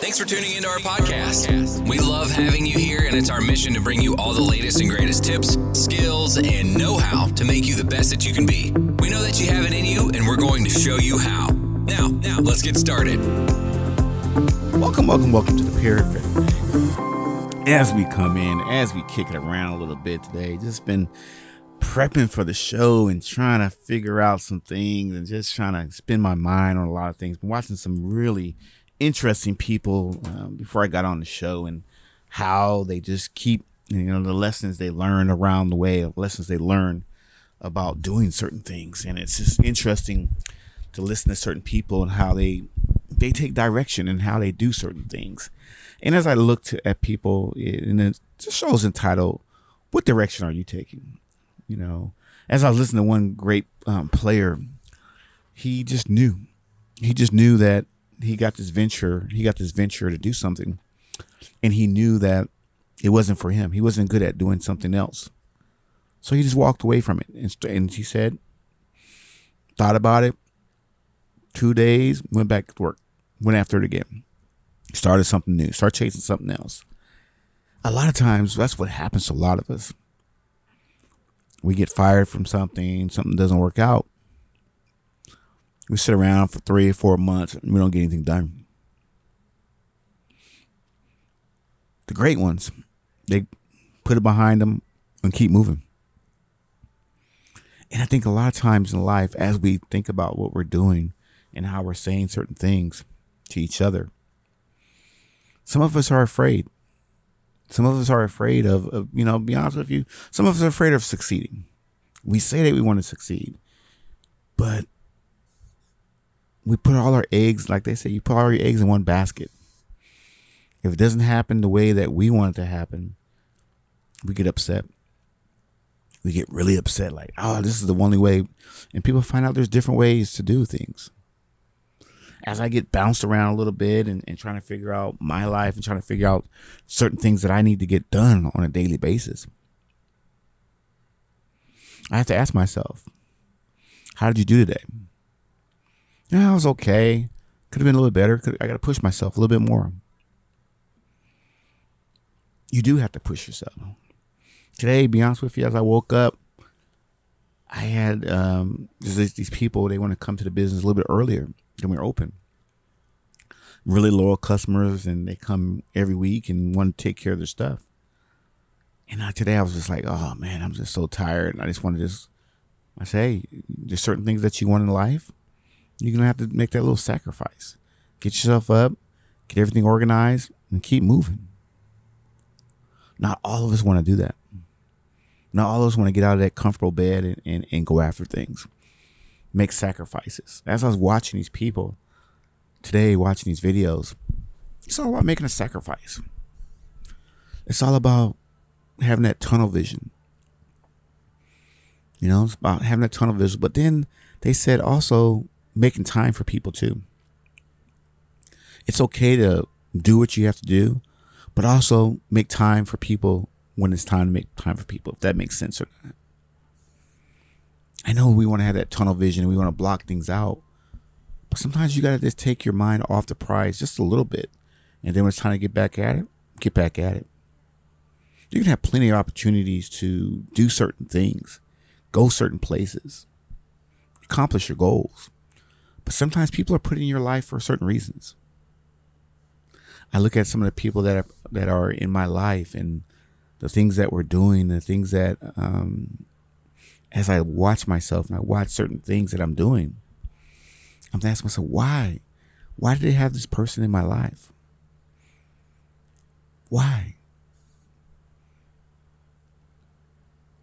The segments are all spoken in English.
Thanks for tuning into our podcast. We love having you here, and it's our mission to bring you all the latest and greatest tips, skills, and know how to make you the best that you can be. We know that you have it in you, and we're going to show you how. Now, now, let's get started. Welcome, welcome, welcome to the Family. As we come in, as we kick it around a little bit today, just been prepping for the show and trying to figure out some things and just trying to spin my mind on a lot of things. Been watching some really interesting people um, before I got on the show and how they just keep you know the lessons they learn around the way, of lessons they learn about doing certain things, and it's just interesting to listen to certain people and how they they take direction and how they do certain things. And as I looked at people, and the show's entitled "What Direction Are You Taking?" You know, as I was listening to one great um, player, he just knew, he just knew that he got this venture, he got this venture to do something, and he knew that it wasn't for him. He wasn't good at doing something else, so he just walked away from it. And, and he said, thought about it, two days, went back to work, went after it again, started something new, started chasing something else. A lot of times, that's what happens to a lot of us. We get fired from something, something doesn't work out. We sit around for three four months and we don't get anything done. The great ones, they put it behind them and keep moving. And I think a lot of times in life, as we think about what we're doing and how we're saying certain things to each other, some of us are afraid. Some of us are afraid of, of, you know, be honest with you, some of us are afraid of succeeding. We say that we want to succeed, but we put all our eggs, like they say, you put all your eggs in one basket. If it doesn't happen the way that we want it to happen, we get upset. We get really upset, like, oh, this is the only way. And people find out there's different ways to do things. As I get bounced around a little bit and, and trying to figure out my life and trying to figure out certain things that I need to get done on a daily basis, I have to ask myself, how did you do today? Yeah, I was okay. Could have been a little better. Could, I got to push myself a little bit more. You do have to push yourself. Today, be honest with you, as I woke up, I had um, these, these people, they want to come to the business a little bit earlier than we are open. Really loyal customers, and they come every week and want to take care of their stuff. And uh, today I was just like, oh man, I'm just so tired. And I just want to just, I say, there's certain things that you want in life you're gonna have to make that little sacrifice. Get yourself up, get everything organized, and keep moving. Not all of us want to do that. Not all of us want to get out of that comfortable bed and, and, and go after things. Make sacrifices. As I was watching these people today, watching these videos, it's all about making a sacrifice. It's all about having that tunnel vision. You know, it's about having that tunnel vision. But then they said also making time for people too. It's okay to do what you have to do, but also make time for people when it's time to make time for people, if that makes sense or not. I know we want to have that tunnel vision and we want to block things out, but sometimes you got to just take your mind off the prize just a little bit. And then when it's time to get back at it, get back at it. You can have plenty of opportunities to do certain things, go certain places, accomplish your goals. But sometimes people are put in your life for certain reasons. I look at some of the people that are, that are in my life and the things that we're doing, the things that, um, as I watch myself and I watch certain things that I'm doing, I'm asking myself, why? Why did they have this person in my life? Why?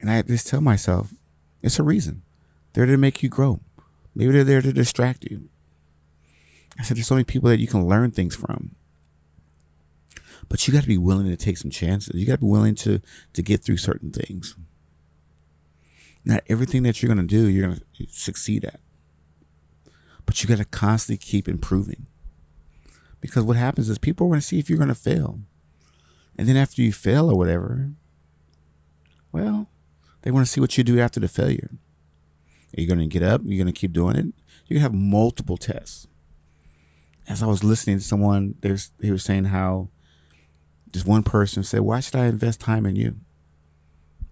And I just tell myself, it's a reason. They're to make you grow. Maybe they're there to distract you. I said, there's so many people that you can learn things from. But you got to be willing to take some chances. You got to be willing to to get through certain things. Not everything that you're going to do, you're going to succeed at. But you got to constantly keep improving. Because what happens is people are going to see if you're going to fail. And then after you fail or whatever, well, they want to see what you do after the failure. Are you going to get up? You're going to keep doing it? You can have multiple tests. as I was listening to someone, there's he was saying how just one person said, "Why should I invest time in you?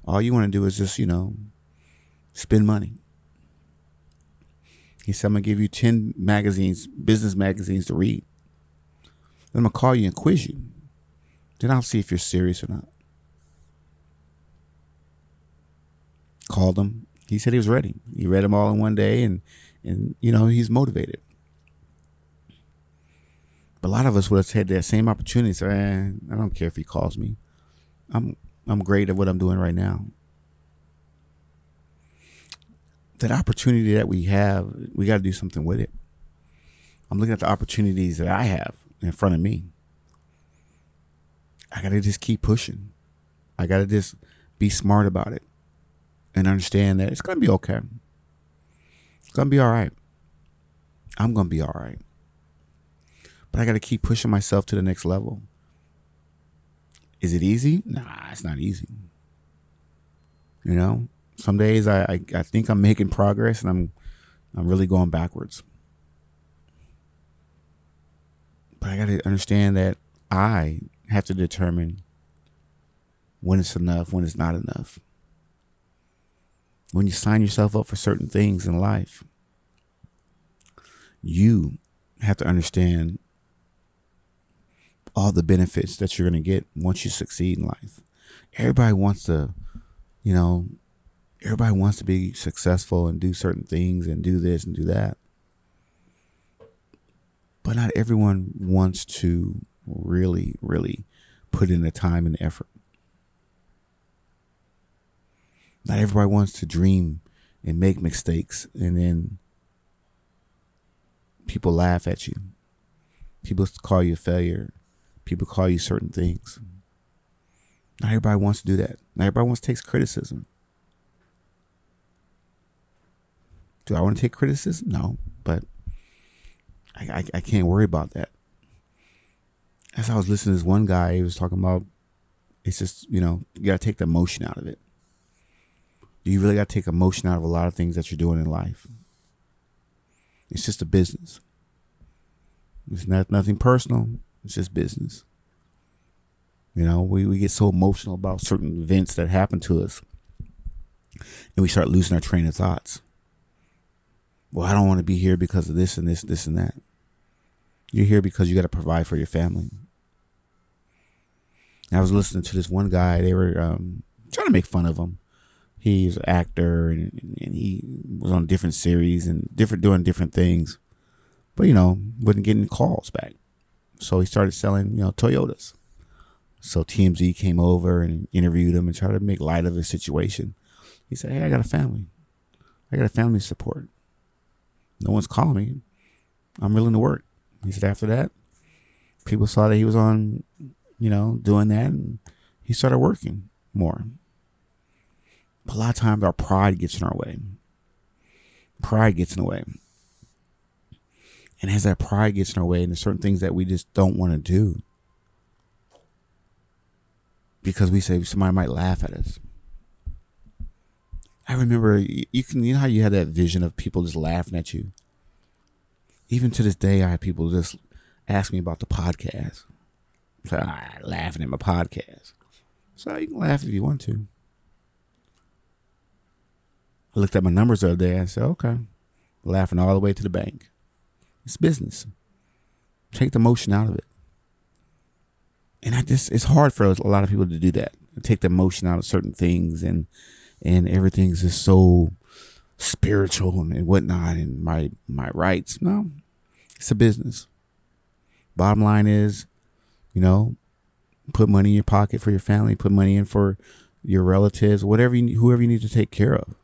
All you want to do is just you know spend money." He said, "I'm gonna give you ten magazines, business magazines to read. Then I'm gonna call you and quiz you. Then I'll see if you're serious or not." Called him. He said he was ready. He read them all in one day, and and you know he's motivated. But a lot of us would have had that same opportunity. So eh, I don't care if he calls me. I'm I'm great at what I'm doing right now. That opportunity that we have, we got to do something with it. I'm looking at the opportunities that I have in front of me. I got to just keep pushing. I got to just be smart about it and understand that it's going to be okay. It's going to be all right. I'm going to be all right but I got to keep pushing myself to the next level. Is it easy? Nah, it's not easy. You know, some days I, I, I think I'm making progress and I'm I'm really going backwards. But I got to understand that I have to determine when it's enough, when it's not enough. When you sign yourself up for certain things in life, you have to understand all the benefits that you're going to get once you succeed in life. Everybody wants to, you know, everybody wants to be successful and do certain things and do this and do that. But not everyone wants to really, really put in the time and effort. Not everybody wants to dream and make mistakes and then people laugh at you. People call you a failure People call you certain things. Not everybody wants to do that. Not everybody wants to take criticism. Do I want to take criticism? No, but I, I, I can't worry about that. As I was listening to this one guy, he was talking about it's just, you know, you got to take the emotion out of it. You really got to take emotion out of a lot of things that you're doing in life. It's just a business. It's not nothing personal. It's just business. You know, we, we get so emotional about certain events that happen to us and we start losing our train of thoughts. Well, I don't want to be here because of this and this, this and that. You're here because you got to provide for your family. I was listening to this one guy. They were um, trying to make fun of him. He's an actor and, and he was on different series and different doing different things, but you know, wasn't getting calls back. So he started selling, you know, Toyotas. So TMZ came over and interviewed him and tried to make light of his situation. He said, Hey, I got a family. I got a family support. No one's calling me. I'm willing to work. He said, After that, people saw that he was on, you know, doing that and he started working more. But a lot of times our pride gets in our way. Pride gets in the way. And as that pride gets in our way, and there's certain things that we just don't want to do because we say somebody might laugh at us. I remember you can you know how you had that vision of people just laughing at you. Even to this day, I have people just ask me about the podcast. So, ah, laughing at my podcast. So you can laugh if you want to. I looked at my numbers the other day and said, okay, laughing all the way to the bank. It's business. Take the motion out of it. And I just it's hard for a lot of people to do that. Take the motion out of certain things and and everything's just so spiritual and whatnot and my my rights. No. It's a business. Bottom line is, you know, put money in your pocket for your family, put money in for your relatives, whatever you, whoever you need to take care of.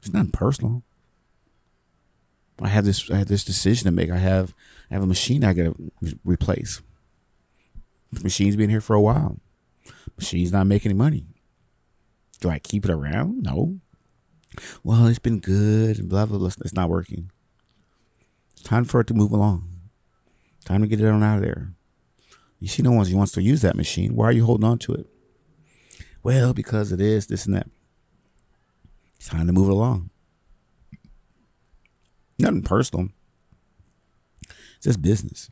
It's nothing personal. I have this I have this decision to make. I have I have a machine I gotta re- replace. Machine's been here for a while. Machine's not making any money. Do I keep it around? No. Well, it's been good and blah blah blah. It's not working. It's time for it to move along. Time to get it on out of there. You see, no one wants to use that machine. Why are you holding on to it? Well, because it is this and that. It's time to move it along. Nothing personal. It's just business.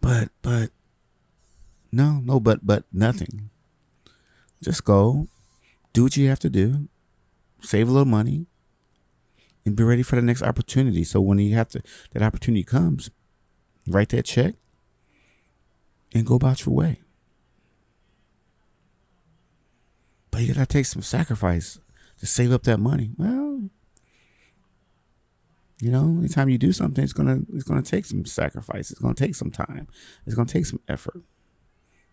But but no, no, but but nothing. Just go, do what you have to do, save a little money, and be ready for the next opportunity. So when you have to that opportunity comes, write that check and go about your way. But you gotta take some sacrifice to save up that money. Well, you know, anytime you do something, it's gonna it's gonna take some sacrifice. It's gonna take some time. It's gonna take some effort.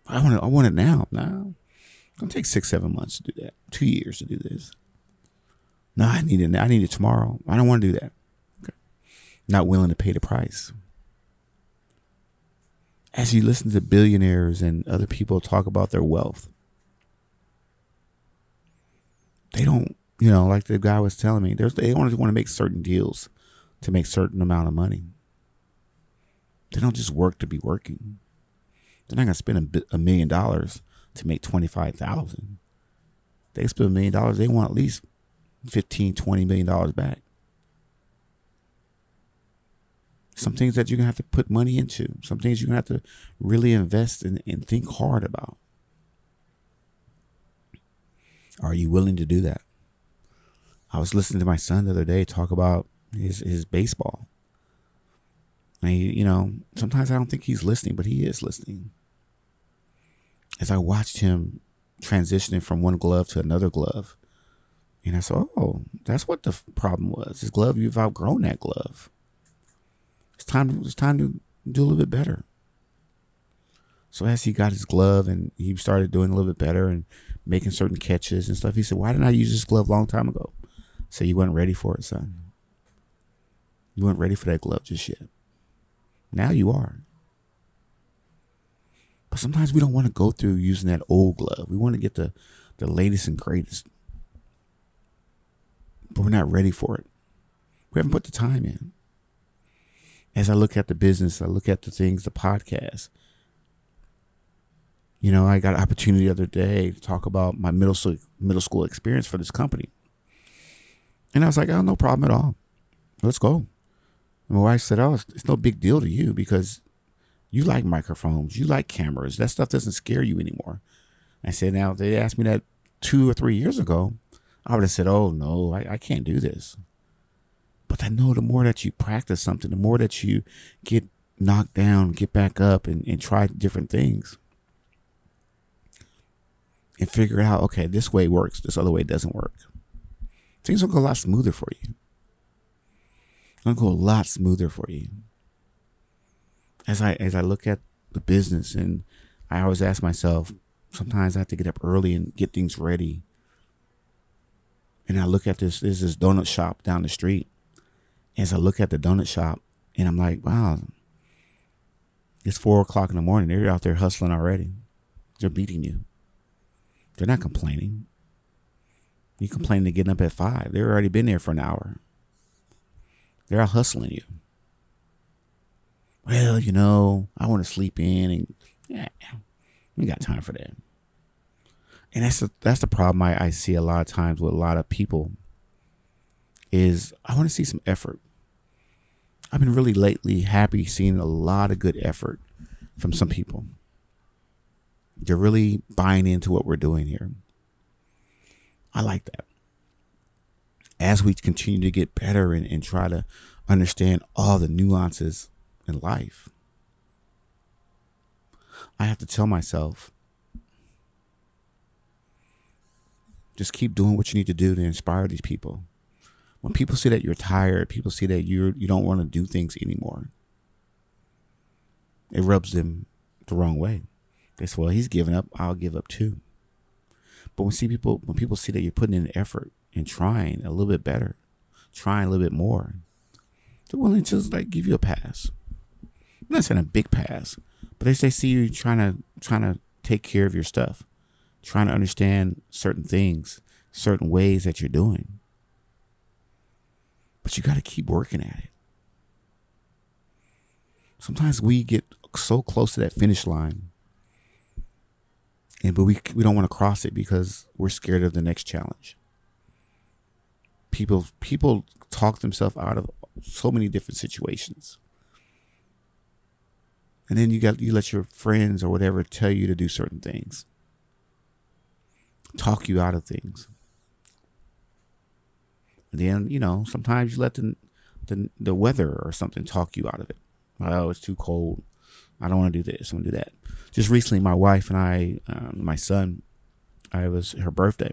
I want it. I want it now. Now, it's gonna take six, seven months to do that. Two years to do this. No, I need it. I need it tomorrow. I don't want to do that. Okay. Not willing to pay the price. As you listen to billionaires and other people talk about their wealth, they don't, you know, like the guy was telling me, they only want to make certain deals to make certain amount of money. They don't just work to be working. They're not gonna spend a, a million dollars to make twenty five thousand. They spend a million dollars, they want at least 15, 20 million dollars back. Some things that you're gonna have to put money into, some things you're gonna have to really invest in and think hard about. Are you willing to do that? I was listening to my son the other day talk about his his baseball. And he, you know, sometimes I don't think he's listening, but he is listening. As I watched him transitioning from one glove to another glove, and I said, "Oh, that's what the problem was. His glove, you've outgrown that glove. It's time. It's time to do a little bit better." So as he got his glove and he started doing a little bit better and making certain catches and stuff, he said, "Why didn't I use this glove a long time ago?" So you weren't ready for it, son. You weren't ready for that glove just yet. Now you are. But sometimes we don't want to go through using that old glove. We want to get the, the latest and greatest. But we're not ready for it. We haven't put the time in. As I look at the business, I look at the things, the podcast. You know, I got an opportunity the other day to talk about my middle school middle school experience for this company. And I was like, oh, no problem at all. Let's go. And my wife said, oh, it's, it's no big deal to you because you like microphones, you like cameras. That stuff doesn't scare you anymore. I said, now, if they asked me that two or three years ago, I would have said, oh, no, I, I can't do this. But I know the more that you practice something, the more that you get knocked down, get back up, and, and try different things and figure out, okay, this way works, this other way doesn't work. Things will go a lot smoother for you. It'll go a lot smoother for you. As I as I look at the business and I always ask myself, sometimes I have to get up early and get things ready. And I look at this, this donut shop down the street. As I look at the donut shop and I'm like, wow, it's four o'clock in the morning. They're out there hustling already. They're beating you. They're not complaining. You complain to getting up at five. They've already been there for an hour. They're out hustling you. Well, you know, I want to sleep in and yeah, we got time for that. And that's the that's the problem I, I see a lot of times with a lot of people is I want to see some effort. I've been really lately happy seeing a lot of good effort from some people. They're really buying into what we're doing here. I like that. As we continue to get better and, and try to understand all the nuances in life, I have to tell myself just keep doing what you need to do to inspire these people. When people see that you're tired, people see that you're you don't want to do things anymore. It rubs them the wrong way. Say, "Well, he's giving up. I'll give up too." But when see people when people see that you're putting in effort and trying a little bit better, trying a little bit more, they're willing to just like give you a pass. I'm not saying a big pass, but they see you trying to trying to take care of your stuff, trying to understand certain things, certain ways that you're doing. But you got to keep working at it. Sometimes we get so close to that finish line and but we we don't want to cross it because we're scared of the next challenge. people people talk themselves out of so many different situations. And then you got you let your friends or whatever tell you to do certain things. Talk you out of things. And then, you know, sometimes you let the the, the weather or something talk you out of it. Oh, it's too cold. I don't want to do this. I want to do that. Just recently, my wife and I, um, my son, I was her birthday,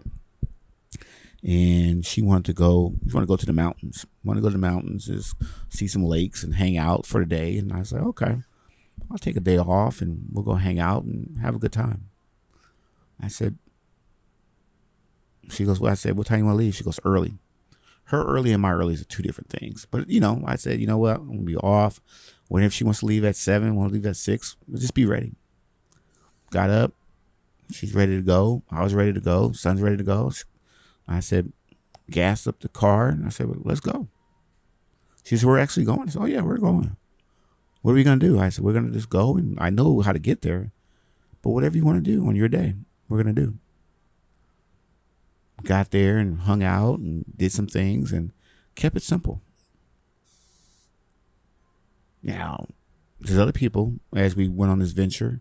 and she wanted to go. She wanted to go to the mountains. Want to go to the mountains, just see some lakes and hang out for the day. And I was like, okay, I'll take a day off and we'll go hang out and have a good time. I said, she goes, well, I said, what time you want to leave? She goes, early her early and my early are two different things. But you know, I said, you know what, I'm gonna be off. When if she wants to leave at seven, want to leave at six, we'll just be ready. Got up, she's ready to go. I was ready to go. Son's ready to go. I said, gas up the car, and I said, well, let's go. She said, we're actually going. I said, oh yeah, we're going. What are we gonna do? I said, we're gonna just go, and I know how to get there. But whatever you want to do on your day, we're gonna do got there and hung out and did some things and kept it simple. Now, there's other people as we went on this venture.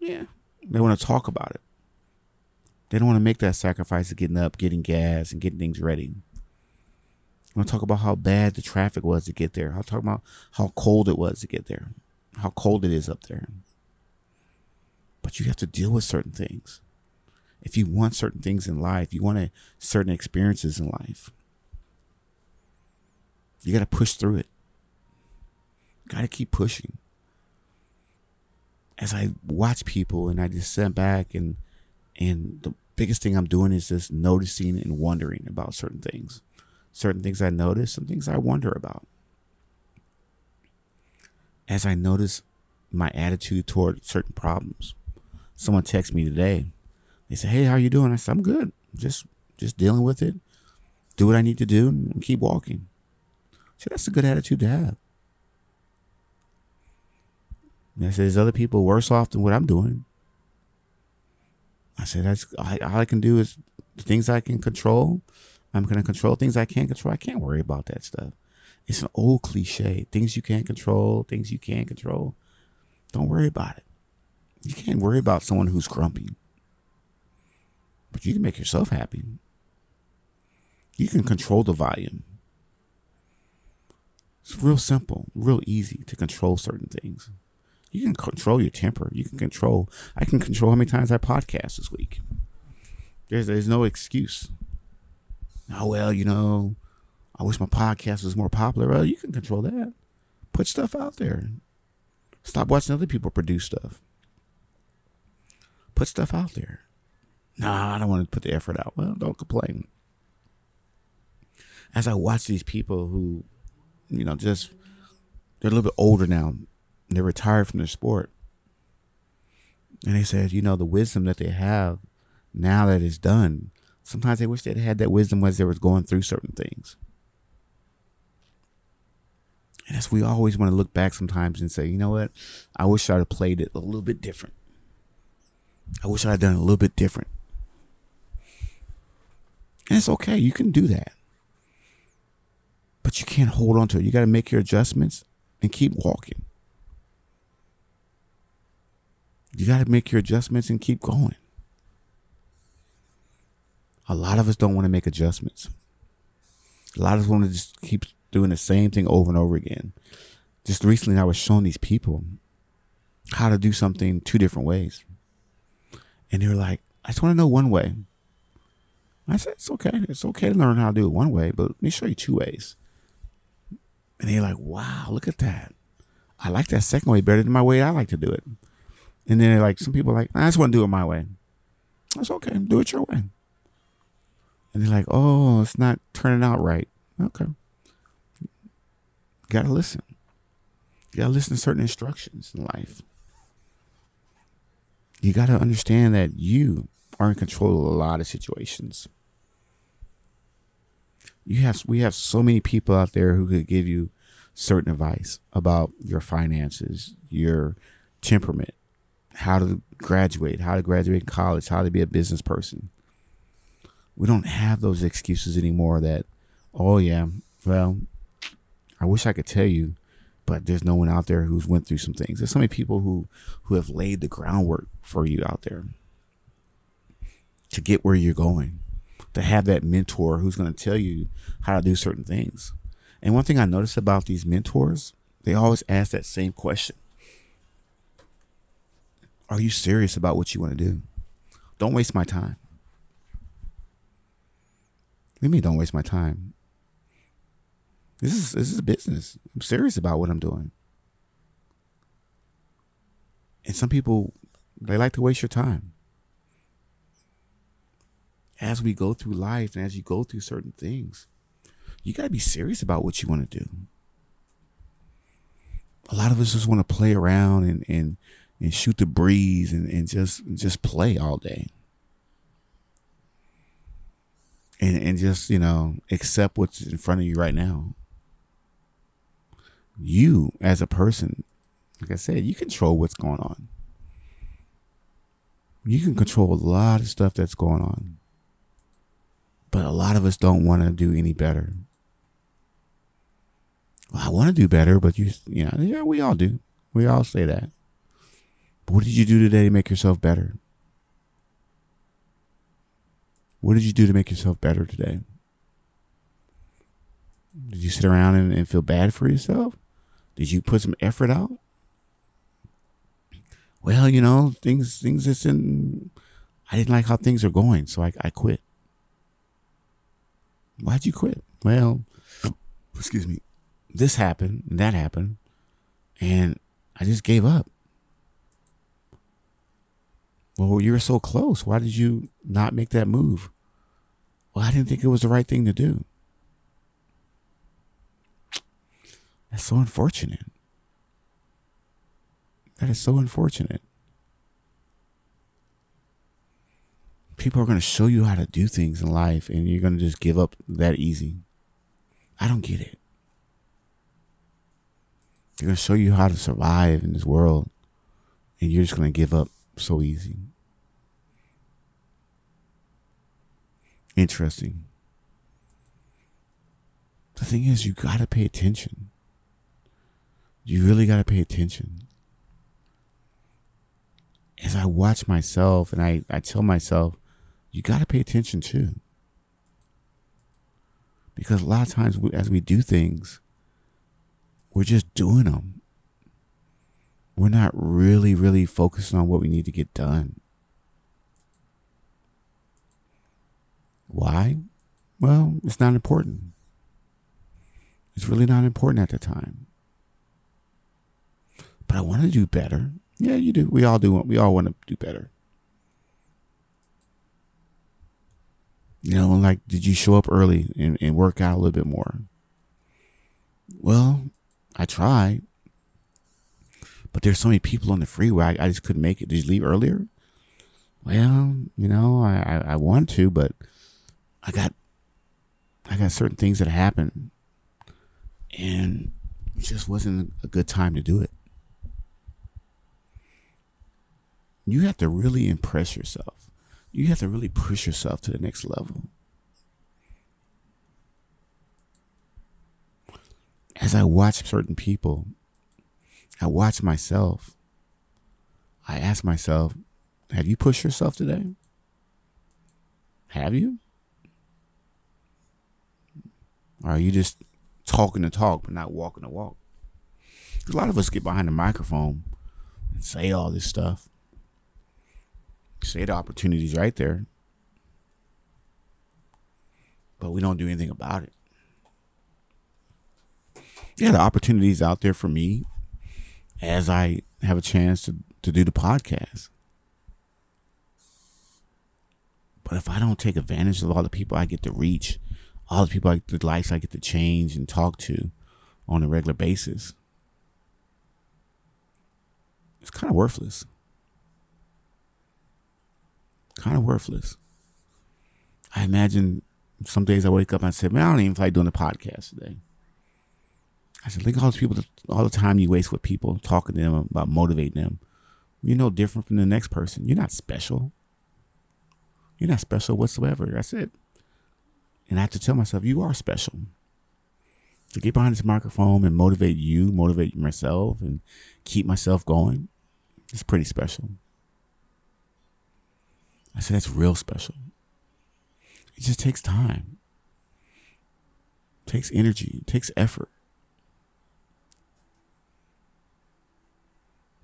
Yeah, they want to talk about it. They don't want to make that sacrifice of getting up, getting gas, and getting things ready. I want to talk about how bad the traffic was to get there. I'll talk about how cold it was to get there, how cold it is up there. But you have to deal with certain things if you want certain things in life, you want a, certain experiences in life, you got to push through it. Got to keep pushing. As I watch people and I just sit back and and the biggest thing I'm doing is just noticing and wondering about certain things. Certain things I notice, some things I wonder about. As I notice my attitude toward certain problems. Someone texted me today they say, "Hey, how you doing?" I said, "I'm good. Just just dealing with it. Do what I need to do and keep walking." So that's a good attitude to have. And I said, "There's other people worse off than what I'm doing." I said, "That's all I can do is the things I can control. I'm going to control things I can't control. I can't worry about that stuff. It's an old cliche. Things you can't control, things you can't control. Don't worry about it. You can't worry about someone who's grumpy. But you can make yourself happy. You can control the volume. It's real simple, real easy to control certain things. You can control your temper. You can control. I can control how many times I podcast this week. There's there's no excuse. Oh well, you know, I wish my podcast was more popular. Well, you can control that. Put stuff out there. Stop watching other people produce stuff. Put stuff out there. Nah, I don't want to put the effort out. Well, don't complain. As I watch these people who, you know, just they're a little bit older now, they're retired from their sport, and they said, you know, the wisdom that they have now that it's done. Sometimes they wish they'd had that wisdom as they were going through certain things. And as we always want to look back sometimes and say, you know what, I wish I'd have played it a little bit different. I wish I'd done a little bit different. And it's okay. You can do that. But you can't hold on to it. You got to make your adjustments and keep walking. You got to make your adjustments and keep going. A lot of us don't want to make adjustments. A lot of us want to just keep doing the same thing over and over again. Just recently, I was showing these people how to do something two different ways. And they were like, I just want to know one way. I said, it's okay. It's okay to learn how to do it one way, but let me show you two ways. And they're like, wow, look at that. I like that second way better than my way I like to do it. And then they're like, some people are like, I just want to do it my way. That's okay. Do it your way. And they're like, oh, it's not turning out right. Okay. You got to listen. You got to listen to certain instructions in life. You got to understand that you are in control of a lot of situations you have we have so many people out there who could give you certain advice about your finances, your temperament, how to graduate, how to graduate in college, how to be a business person. We don't have those excuses anymore that Oh yeah. Well, I wish I could tell you, but there's no one out there who's went through some things. There's so many people who who have laid the groundwork for you out there to get where you're going. To have that mentor who's going to tell you how to do certain things. And one thing I noticed about these mentors, they always ask that same question. Are you serious about what you want to do? Don't waste my time. What do you mean don't waste my time? This is this is a business. I'm serious about what I'm doing. And some people they like to waste your time. As we go through life and as you go through certain things, you got to be serious about what you want to do. A lot of us just want to play around and and and shoot the breeze and, and just just play all day. And and just, you know, accept what's in front of you right now you as a person, like I said, you control what's going on. You can control a lot of stuff that's going on. But a lot of us don't want to do any better. Well, I want to do better, but you, you know, yeah, we all do. We all say that. But what did you do today to make yourself better? What did you do to make yourself better today? Did you sit around and, and feel bad for yourself? Did you put some effort out? Well, you know, things things didn't I didn't like how things are going, so I, I quit. Why'd you quit? Well, excuse me. This happened that happened, and I just gave up. Well, you were so close. Why did you not make that move? Well, I didn't think it was the right thing to do. That's so unfortunate. That is so unfortunate. People are going to show you how to do things in life and you're going to just give up that easy. I don't get it. They're going to show you how to survive in this world and you're just going to give up so easy. Interesting. The thing is, you got to pay attention you really got to pay attention. As I watch myself and I, I tell myself, you got to pay attention too. Because a lot of times we, as we do things, we're just doing them. We're not really, really focusing on what we need to get done. Why? Well, it's not important. It's really not important at the time but I want to do better. Yeah, you do. We all do. We all want to do better. You know, like, did you show up early and, and work out a little bit more? Well, I tried, but there's so many people on the freeway. I, I just couldn't make it. Did you leave earlier? Well, you know, I, I, I want to, but I got, I got certain things that happened and it just wasn't a good time to do it. you have to really impress yourself. You have to really push yourself to the next level. As I watch certain people, I watch myself. I ask myself, have you pushed yourself today? Have you? Or are you just talking the talk but not walking the walk? A lot of us get behind the microphone and say all this stuff. Say the opportunity's right there. But we don't do anything about it. Yeah, the opportunity's out there for me as I have a chance to, to do the podcast. But if I don't take advantage of all the people I get to reach, all the people, I, the lives I get to change and talk to on a regular basis, it's kind of worthless kind of worthless. I imagine some days I wake up and I say, man, I don't even feel like doing a podcast today. I said, look at all those people, all the time you waste with people, talking to them about motivating them. You're no different from the next person. You're not special. You're not special whatsoever. That's it. And I have to tell myself, you are special. To get behind this microphone and motivate you, motivate myself, and keep myself going, it's pretty special. I said, that's real special. It just takes time, it takes energy, it takes effort.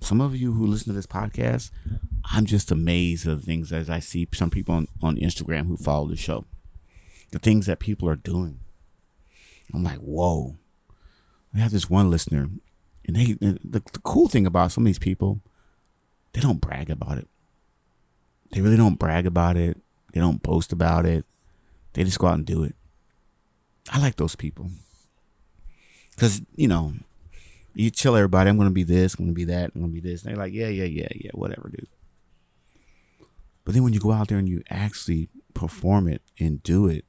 Some of you who listen to this podcast, I'm just amazed at the things as I see some people on, on Instagram who follow the show. The things that people are doing. I'm like, whoa. I have this one listener, and they the, the cool thing about some of these people, they don't brag about it. They really don't brag about it. They don't boast about it. They just go out and do it. I like those people. Cause, you know, you tell everybody, I'm gonna be this, I'm gonna be that, I'm gonna be this. And they're like, yeah, yeah, yeah, yeah, whatever, dude. But then when you go out there and you actually perform it and do it,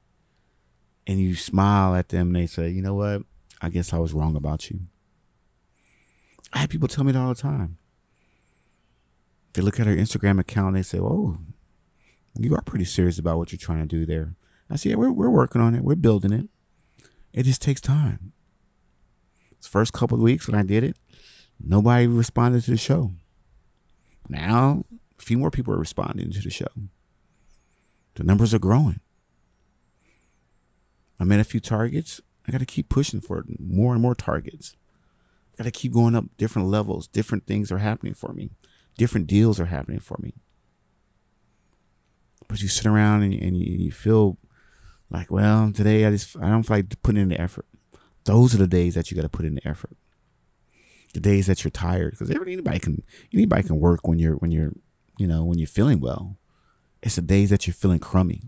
and you smile at them and they say, you know what? I guess I was wrong about you. I have people tell me that all the time. They look at her Instagram account and they say, oh, you are pretty serious about what you're trying to do there. I say, yeah, we're, we're working on it. We're building it. It just takes time. This first couple of weeks when I did it, nobody responded to the show. Now, a few more people are responding to the show. The numbers are growing. I'm met a few targets. I got to keep pushing for more and more targets. Got to keep going up different levels. Different things are happening for me. Different deals are happening for me. But you sit around and, and you, you feel like, well, today I just I don't feel like putting in the effort. Those are the days that you got to put in the effort. The days that you're tired, because anybody can anybody can work when you're when you're you know when you're feeling well. It's the days that you're feeling crummy.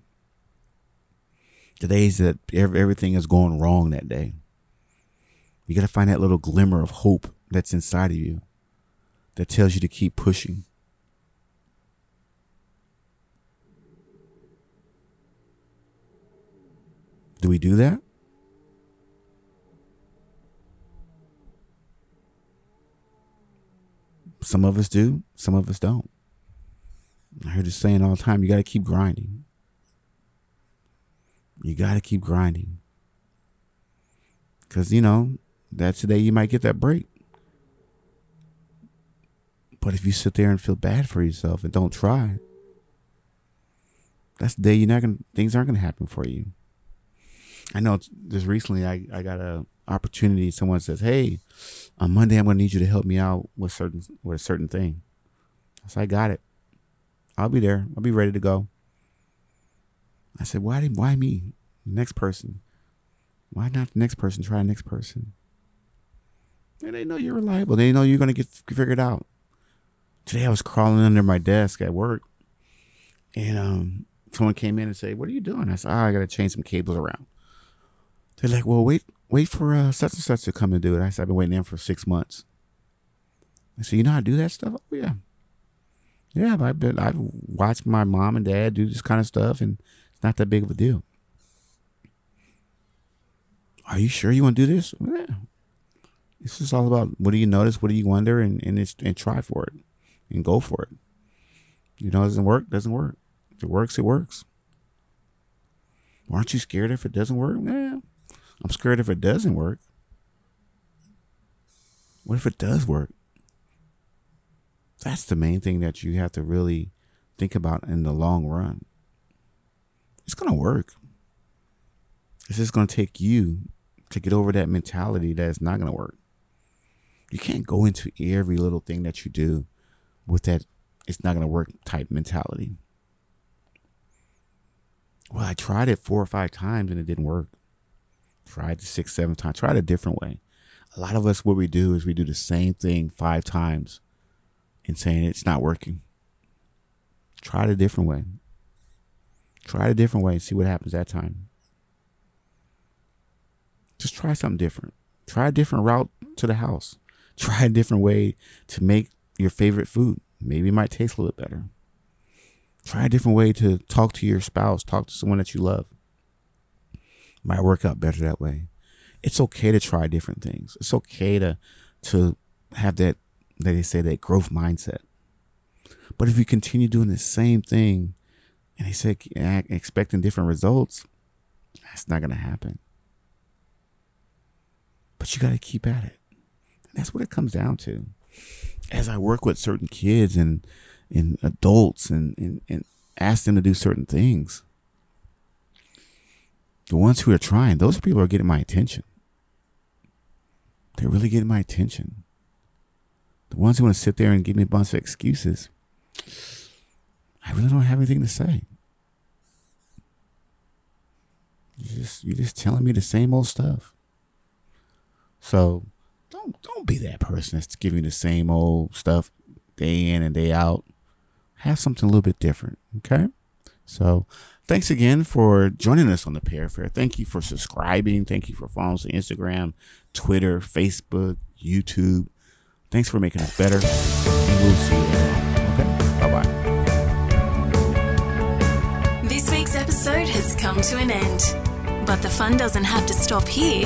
The days that everything is going wrong that day. You got to find that little glimmer of hope that's inside of you that tells you to keep pushing. Do we do that? Some of us do, some of us don't. I hear this saying all the time you got to keep grinding. You got to keep grinding. Because, you know, that's the day you might get that break. But if you sit there and feel bad for yourself and don't try, that's the day you're not gonna things aren't gonna happen for you. I know just recently I, I got a opportunity. Someone says, "Hey, on Monday I'm gonna need you to help me out with certain with a certain thing." So I got it. I'll be there. I'll be ready to go. I said, "Why? Why me? next person? Why not the next person? Try the next person." And they know you're reliable. They know you're gonna get figured out. Today I was crawling under my desk at work, and um, someone came in and said, "What are you doing?" I said, oh, "I got to change some cables around." They're like, "Well, wait, wait for uh, such and such to come and do it." I said, "I've been waiting in for six months." I said, "You know how to do that stuff?" Oh yeah, yeah. I've been I've watched my mom and dad do this kind of stuff, and it's not that big of a deal. Are you sure you want to do this? Yeah. This is all about what do you notice, what do you wonder, and and, and try for it and go for it. You know, it doesn't work, doesn't work. If it works, it works. Aren't you scared if it doesn't work? Yeah, I'm scared if it doesn't work. What if it does work? That's the main thing that you have to really think about in the long run. It's going to work. It's just going to take you to get over that mentality that it's not going to work. You can't go into every little thing that you do with that it's not going to work type mentality. Well, I tried it four or five times and it didn't work. Tried it six, seven times. Tried a different way. A lot of us, what we do is we do the same thing five times and saying it's not working. Try it a different way. Try it a different way and see what happens that time. Just try something different. Try a different route to the house. Try a different way to make your favorite food. Maybe it might taste a little bit better. Try a different way to talk to your spouse, talk to someone that you love. Might work out better that way. It's okay to try different things. It's okay to to have that that they say that growth mindset. But if you continue doing the same thing and they say expecting different results, That's not to happen. But you got to keep at it. And that's what it comes down to. As I work with certain kids and, and adults and, and, and ask them to do certain things, the ones who are trying, those people are getting my attention. They're really getting my attention. The ones who want to sit there and give me a bunch of excuses, I really don't have anything to say. You're just you're just telling me the same old stuff. So don't don't be that person that's giving the same old stuff day in and day out. Have something a little bit different. Okay. So thanks again for joining us on the Pear Fair. Thank you for subscribing. Thank you for following us on Instagram, Twitter, Facebook, YouTube. Thanks for making us better. And we'll see you Okay. Bye bye. This week's episode has come to an end. But the fun doesn't have to stop here.